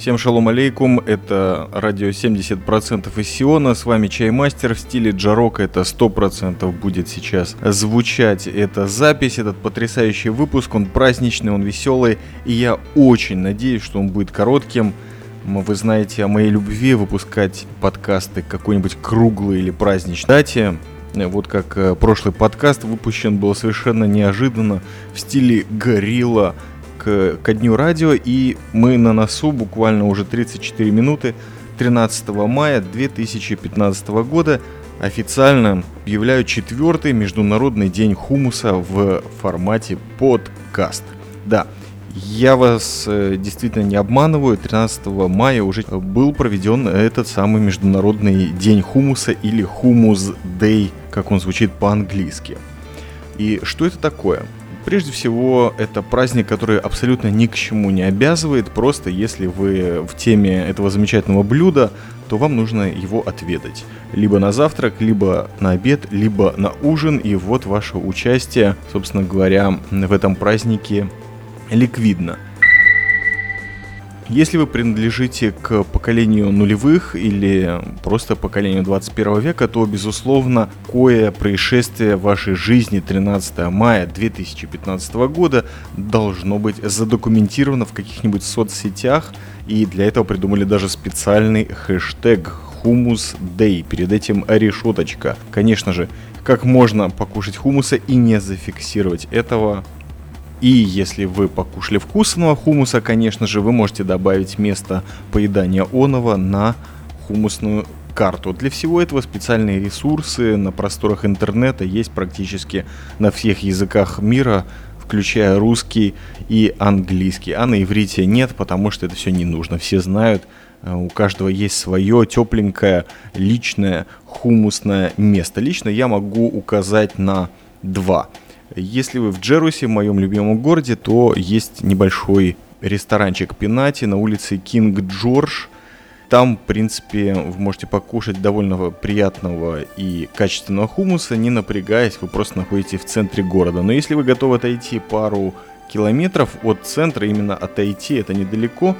Всем шалом алейкум, это радио 70% из Сиона, с вами Чаймастер в стиле Джарока, это 100% будет сейчас звучать эта запись, этот потрясающий выпуск, он праздничный, он веселый, и я очень надеюсь, что он будет коротким, вы знаете о моей любви выпускать подкасты какой-нибудь круглый или праздничной дате, вот как э, прошлый подкаст выпущен был совершенно неожиданно в стиле горилла, к, ко дню радио, и мы на носу буквально уже 34 минуты 13 мая 2015 года официально объявляю четвертый Международный день хумуса в формате подкаст. Да, я вас э, действительно не обманываю, 13 мая уже был проведен этот самый Международный день хумуса или Humus Day, как он звучит по-английски. И что это такое? Прежде всего, это праздник, который абсолютно ни к чему не обязывает. Просто если вы в теме этого замечательного блюда, то вам нужно его отведать. Либо на завтрак, либо на обед, либо на ужин. И вот ваше участие, собственно говоря, в этом празднике ликвидно – если вы принадлежите к поколению нулевых или просто поколению 21 века, то, безусловно, кое происшествие в вашей жизни 13 мая 2015 года должно быть задокументировано в каких-нибудь соцсетях, и для этого придумали даже специальный хэштег Humus Day. Перед этим решеточка. Конечно же, как можно покушать хумуса и не зафиксировать этого и если вы покушали вкусного хумуса, конечно же, вы можете добавить место поедания оного на хумусную карту. Для всего этого специальные ресурсы на просторах интернета есть практически на всех языках мира, включая русский и английский. А на иврите нет, потому что это все не нужно. Все знают, э, у каждого есть свое тепленькое личное хумусное место. Лично я могу указать на два. Если вы в Джерусе, в моем любимом городе, то есть небольшой ресторанчик Пинати на улице Кинг Джордж. Там, в принципе, вы можете покушать довольно приятного и качественного хумуса, не напрягаясь, вы просто находитесь в центре города. Но если вы готовы отойти пару километров от центра, именно отойти, это недалеко,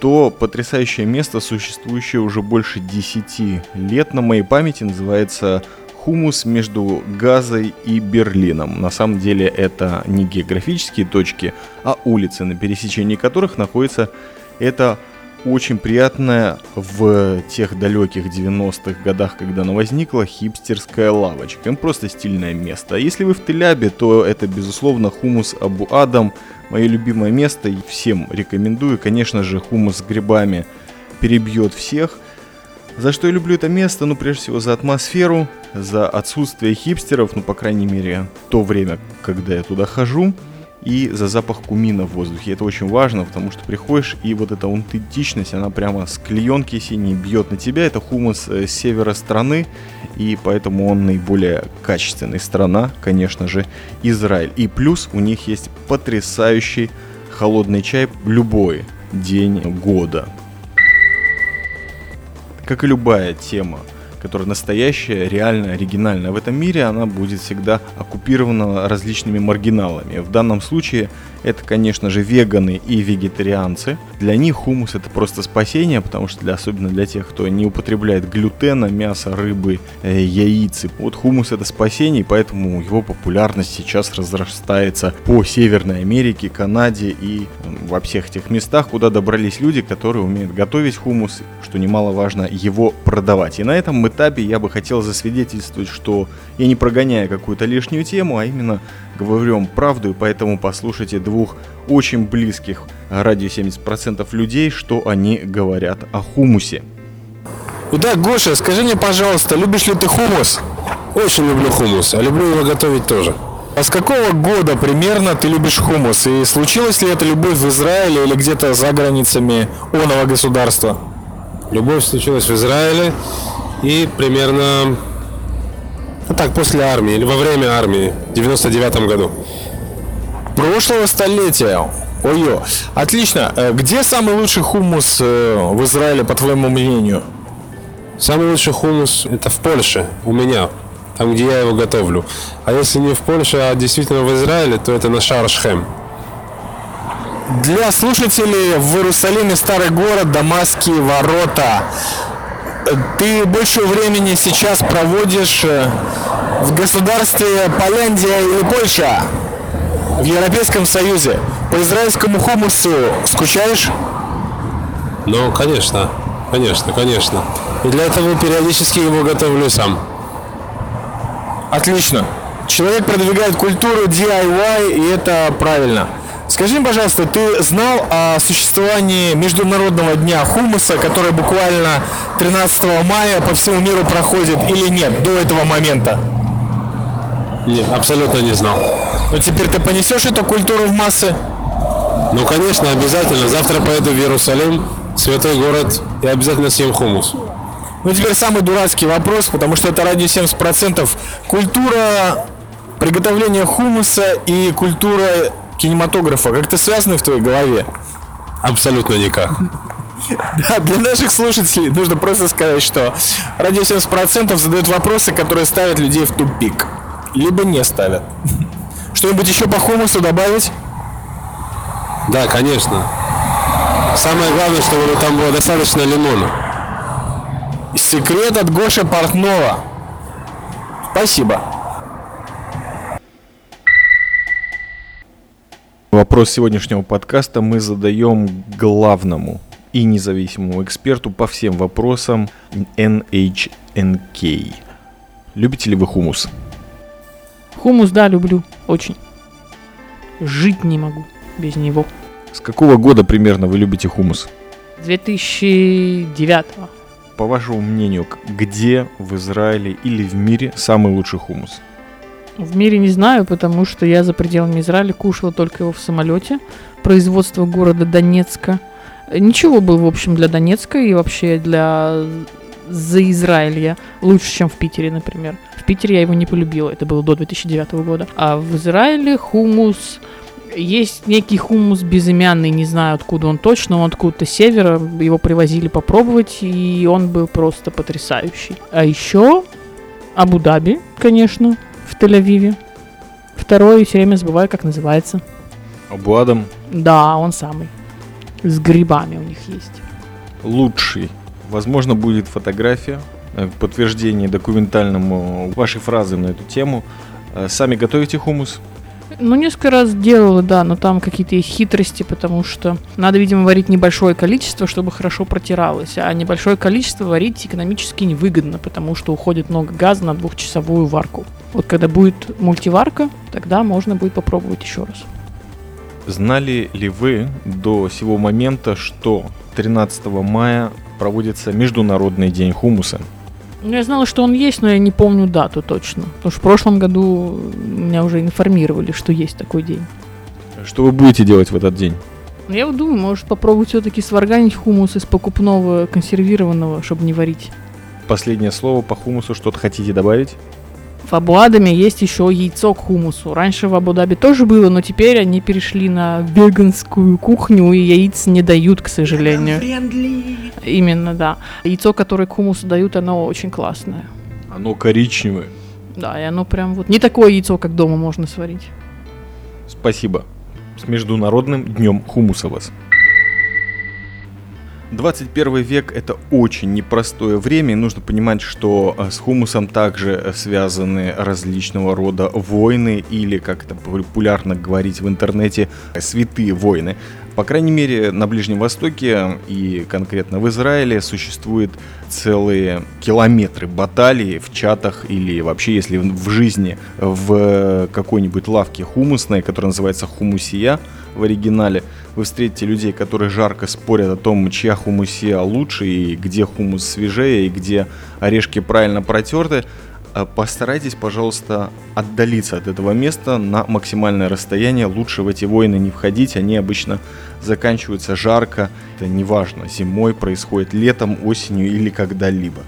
то потрясающее место, существующее уже больше 10 лет на моей памяти, называется хумус между Газой и Берлином. На самом деле это не географические точки, а улицы, на пересечении которых находится это очень приятная в тех далеких 90-х годах, когда она возникла, хипстерская лавочка. Им просто стильное место. А если вы в Телябе, то это, безусловно, хумус Абу Адам. Мое любимое место и всем рекомендую. Конечно же, хумус с грибами перебьет всех. За что я люблю это место? Ну, прежде всего, за атмосферу, за отсутствие хипстеров, ну, по крайней мере, то время, когда я туда хожу, и за запах кумина в воздухе. Это очень важно, потому что приходишь, и вот эта аутентичность, она прямо с клеенки синей бьет на тебя. Это хумус э, с севера страны, и поэтому он наиболее качественный страна, конечно же, Израиль. И плюс у них есть потрясающий холодный чай любой день года. Как и любая тема которая настоящая, реально оригинальная в этом мире, она будет всегда оккупирована различными маргиналами. В данном случае это, конечно же, веганы и вегетарианцы. Для них хумус это просто спасение, потому что для, особенно для тех, кто не употребляет глютена, мясо, рыбы, э, яиц. Вот хумус это спасение, и поэтому его популярность сейчас разрастается по Северной Америке, Канаде и во всех тех местах, куда добрались люди, которые умеют готовить хумус, что немаловажно, его продавать. И на этом этапе я бы хотел засвидетельствовать, что я не прогоняю какую-то лишнюю тему, а именно говорю правду, и поэтому послушайте двух очень близких радио 70% людей, что они говорят о хумусе. Итак, Гоша, скажи мне, пожалуйста, любишь ли ты хумус? Очень люблю хумус, а люблю его готовить тоже. А с какого года примерно ты любишь хумус? И случилась ли эта любовь в Израиле или где-то за границами оного государства? Любовь случилась в Израиле и примерно ну так, после армии или во время армии, в 99 году. Прошлого столетия. Ой-ё. Отлично. Э, где самый лучший хумус э, в Израиле, по твоему мнению? Самый лучший хумус это в Польше, у меня, там, где я его готовлю. А если не в Польше, а действительно в Израиле, то это на Шаршхем. Для слушателей в Иерусалиме старый город, Дамасские ворота. Ты больше времени сейчас проводишь э, в государстве Поляндия или Польша? В Европейском Союзе. По израильскому хумусу скучаешь? Ну, конечно, конечно, конечно. И для этого периодически его готовлю сам. Отлично. Человек продвигает культуру DIY, и это правильно. Скажи, пожалуйста, ты знал о существовании Международного дня хумуса, который буквально 13 мая по всему миру проходит или нет до этого момента? Нет, абсолютно не знал. Но теперь ты понесешь эту культуру в массы? Ну, конечно, обязательно. Завтра поеду в Иерусалим, святой город, и обязательно съем хумус. Ну, теперь самый дурацкий вопрос, потому что это ради 70%. Культура приготовления хумуса и культура кинематографа как-то связаны в твоей голове? Абсолютно никак. Да, для наших слушателей нужно просто сказать, что радио 70% задают вопросы, которые ставят людей в тупик. Либо не ставят. Что-нибудь еще по хумусу добавить? Да, конечно. Самое главное, чтобы там было достаточно лимона. Секрет от Гоши Портнова. Спасибо. Вопрос сегодняшнего подкаста мы задаем главному и независимому эксперту по всем вопросам NHNK. Любите ли вы хумус? Хумус, да, люблю. Очень. Жить не могу без него. С какого года примерно вы любите хумус? 2009 По вашему мнению, где в Израиле или в мире самый лучший хумус? В мире не знаю, потому что я за пределами Израиля кушала только его в самолете. Производство города Донецка. Ничего был, в общем, для Донецка и вообще для за Израиля лучше, чем в Питере, например. В Питере я его не полюбила, это было до 2009 года. А в Израиле хумус... Есть некий хумус безымянный, не знаю откуда он точно, он откуда-то севера, его привозили попробовать, и он был просто потрясающий. А еще Абу-Даби, конечно, в Тель-Авиве. Второй все время забываю, как называется. Абуадам Да, он самый. С грибами у них есть. лучший. Возможно, будет фотография, э, подтверждение документальному вашей фразы на эту тему. Э, Сами готовите хумус? Ну, несколько раз делала, да, но там какие-то есть хитрости, потому что надо, видимо, варить небольшое количество, чтобы хорошо протиралось. А небольшое количество варить экономически невыгодно, потому что уходит много газа на двухчасовую варку. Вот когда будет мультиварка, тогда можно будет попробовать еще раз. Знали ли вы до сего момента, что 13 мая проводится Международный день хумуса? Ну, я знала, что он есть, но я не помню дату точно. Потому что в прошлом году меня уже информировали, что есть такой день. Что вы будете делать в этот день? Но я вот думаю, может попробовать все-таки сварганить хумус из покупного консервированного, чтобы не варить. Последнее слово по хумусу, что-то хотите добавить? В Абу-Адаме есть еще яйцо к хумусу. Раньше в Абу-Даби тоже было, но теперь они перешли на веганскую кухню и яиц не дают, к сожалению. Именно, да. Яйцо, которое к хумусу дают, оно очень классное. Оно коричневое. Да, и оно прям вот не такое яйцо, как дома можно сварить. Спасибо. С Международным днем хумуса вас. 21 век это очень непростое время, и нужно понимать, что э, с хумусом также э, связаны различного рода войны, или, как это популярно говорить в интернете, святые войны. По крайней мере, на Ближнем Востоке и конкретно в Израиле существуют целые километры баталий в чатах или вообще, если в жизни в какой-нибудь лавке хумусной, которая называется хумусия в оригинале, вы встретите людей, которые жарко спорят о том, чья хумусия лучше и где хумус свежее и где орешки правильно протерты. А Постарайтесь, пожалуйста, отдалиться от этого места на максимальное расстояние. Лучше в эти войны не входить. Они обычно заканчиваются жарко. Это неважно, зимой происходит, летом, осенью или когда-либо.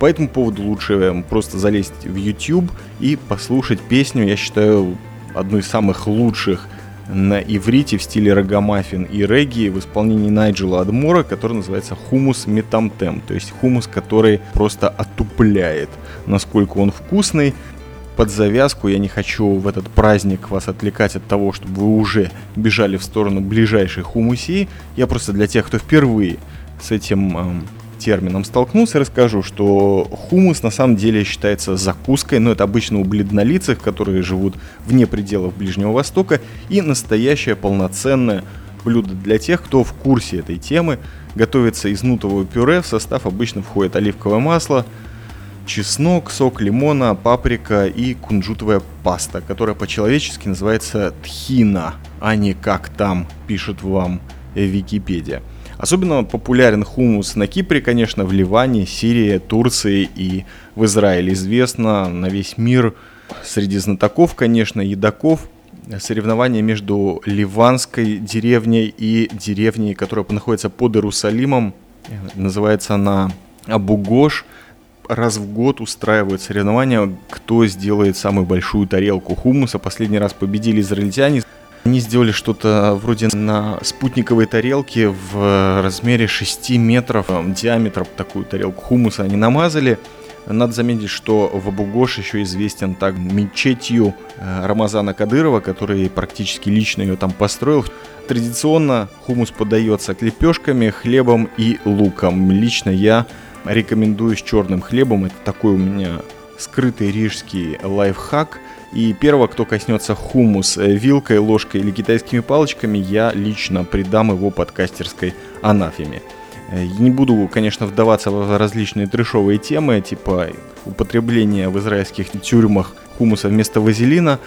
По этому поводу лучше эм, просто залезть в YouTube и послушать песню, я считаю, одну из самых лучших на иврите в стиле рогамаффин и регги в исполнении Найджела Адмора, который называется хумус метамтем, то есть хумус, который просто отупляет, насколько он вкусный. под завязку. Я не хочу в этот праздник вас отвлекать от того, чтобы вы уже бежали в сторону ближайшей хумусии. Я просто для тех, кто впервые с этим эм, термином столкнулся, расскажу, что хумус на самом деле считается закуской, но это обычно у бледнолицых, которые живут вне пределов Ближнего Востока, и настоящее полноценное блюдо для тех, кто в курсе этой темы. Готовится из нутового пюре, в состав обычно входит оливковое масло, чеснок, сок лимона, паприка и кунжутовая паста, которая по-человечески называется тхина, а не как там пишет вам Википедия. Особенно популярен хумус на Кипре, конечно, в Ливане, Сирии, Турции и в Израиле. Известно на весь мир среди знатоков, конечно, едоков, соревнования между ливанской деревней и деревней, которая находится под Иерусалимом. Называется она Абугош. Раз в год устраивают соревнования, кто сделает самую большую тарелку хумуса. Последний раз победили израильтяне. Они сделали что-то вроде на спутниковой тарелке в размере 6 метров диаметра. Такую тарелку хумуса они намазали. Надо заметить, что в Абугош еще известен так мечетью э, Рамазана Кадырова, который практически лично ее там построил. Традиционно хумус подается лепешками, хлебом и луком. Лично я рекомендую с черным хлебом. Это такой у меня скрытый рижский лайфхак – и первого, кто коснется хумус э, вилкой, ложкой или китайскими палочками, я лично придам его подкастерской анафеме. Э, не буду, конечно, вдаваться в различные трешовые темы, типа употребления в израильских тюрьмах хумуса вместо вазелина.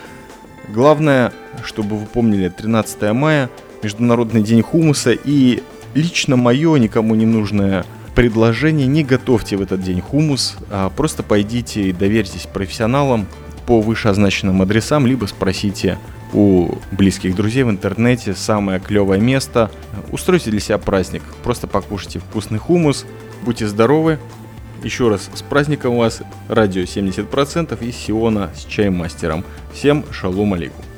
Главное, чтобы вы помнили, 13 мая, Международный день хумуса, и лично мое, никому не нужное предложение, не готовьте в этот день хумус, а просто пойдите и доверьтесь профессионалам, по вышеозначенным адресам, либо спросите у близких друзей в интернете самое клевое место. Устройте для себя праздник. Просто покушайте вкусный хумус. Будьте здоровы. Еще раз с праздником вас. Радио 70% и Сиона с чаймастером. Всем шалом алейкум.